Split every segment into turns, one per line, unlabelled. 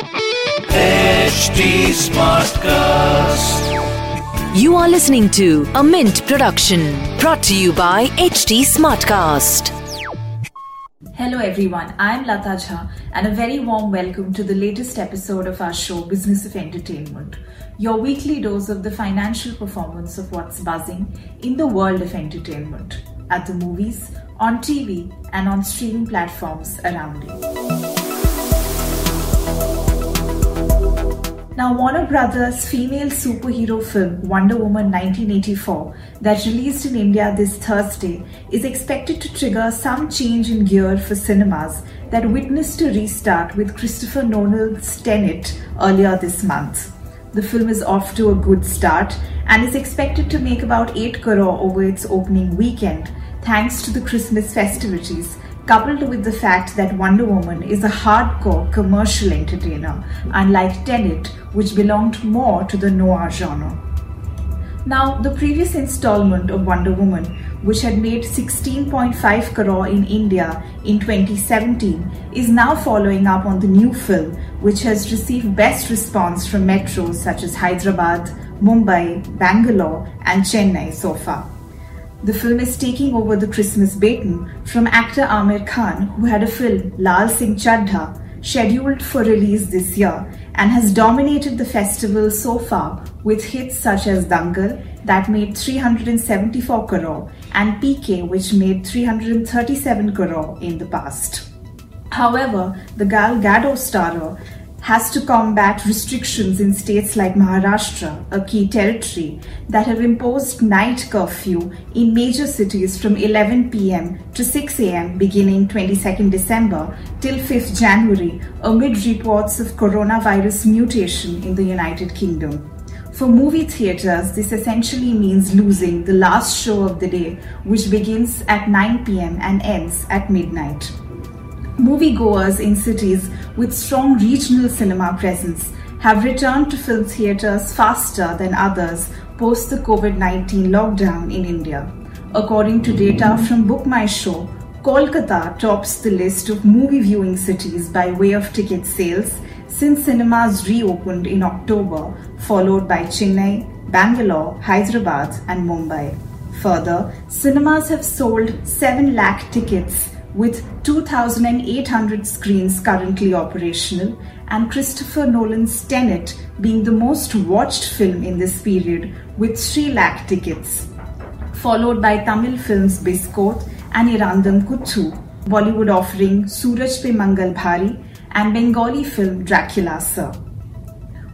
HT Smartcast.
You are listening to a Mint production brought to you by HT Smartcast.
Hello everyone, I am Lata Jha and a very warm welcome to the latest episode of our show Business of Entertainment, your weekly dose of the financial performance of what's buzzing in the world of entertainment, at the movies, on TV and on streaming platforms around you. Now, Warner Brothers' female superhero film Wonder Woman 1984, that released in India this Thursday, is expected to trigger some change in gear for cinemas that witnessed a restart with Christopher Nolan's Tenet earlier this month. The film is off to a good start and is expected to make about 8 crore over its opening weekend, thanks to the Christmas festivities coupled with the fact that Wonder Woman is a hardcore commercial entertainer, unlike Tenet, which belonged more to the noir genre. Now, the previous installment of Wonder Woman, which had made 16.5 crore in India in 2017, is now following up on the new film, which has received best response from metros such as Hyderabad, Mumbai, Bangalore, and Chennai so far. The film is taking over the Christmas baton from actor Aamir Khan, who had a film, Laal Singh Chaddha, scheduled for release this year and has dominated the festival so far with hits such as Dangal, that made 374 crore, and PK, which made 337 crore in the past. However, the Gal Gadot starrer has to combat restrictions in states like Maharashtra, a key territory, that have imposed night curfew in major cities from 11 pm to 6 am beginning 22nd December till 5th January amid reports of coronavirus mutation in the United Kingdom. For movie theaters, this essentially means losing the last show of the day, which begins at 9 pm and ends at midnight. Moviegoers in cities with strong regional cinema presence have returned to film theatres faster than others post the COVID 19 lockdown in India. According to data from Book My Show, Kolkata tops the list of movie viewing cities by way of ticket sales since cinemas reopened in October, followed by Chennai, Bangalore, Hyderabad, and Mumbai. Further, cinemas have sold 7 lakh tickets with 2,800 screens currently operational, and Christopher Nolan's Tenet being the most watched film in this period with 3 lakh tickets, followed by Tamil films Biskoth and Irandam Kuthu, Bollywood offering Suraj Pe Mangal Bhari, and Bengali film Dracula Sir.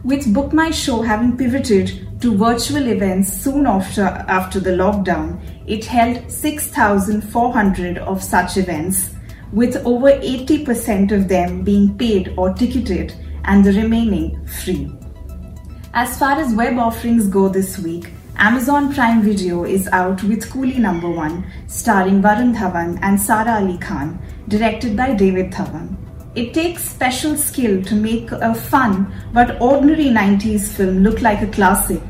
With Book My Show having pivoted to virtual events soon after, after the lockdown, it held 6,400 of such events, with over 80% of them being paid or ticketed and the remaining free. As far as web offerings go this week, Amazon Prime Video is out with Coolie Number One, starring Varun Dhawan and Sara Ali Khan, directed by David Dhawan. It takes special skill to make a fun but ordinary 90s film look like a classic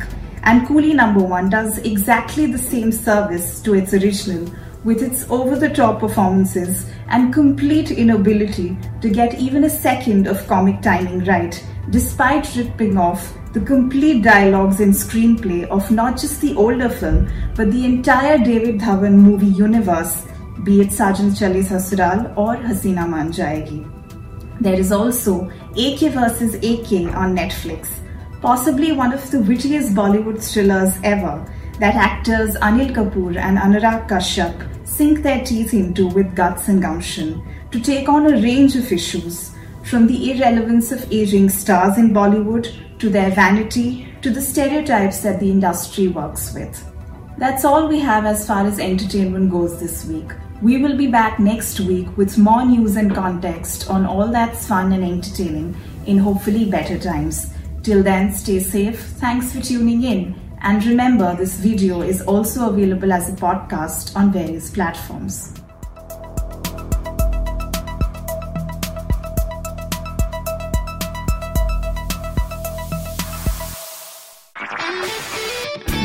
and Coolie Number One does exactly the same service to its original with its over the top performances and complete inability to get even a second of comic timing right, despite ripping off the complete dialogues and screenplay of not just the older film but the entire David Dhawan movie universe, be it Saajan Chale Sasural or Hasina Jayegi. There is also AK vs AK on Netflix possibly one of the wittiest Bollywood thrillers ever that actors Anil Kapoor and Anurag Kashyap sink their teeth into with guts and gumption to take on a range of issues, from the irrelevance of aging stars in Bollywood to their vanity to the stereotypes that the industry works with. That's all we have as far as entertainment goes this week. We will be back next week with more news and context on all that's fun and entertaining in hopefully better times. Till then, stay safe. Thanks for tuning in. And remember, this video is also available as a podcast on various platforms.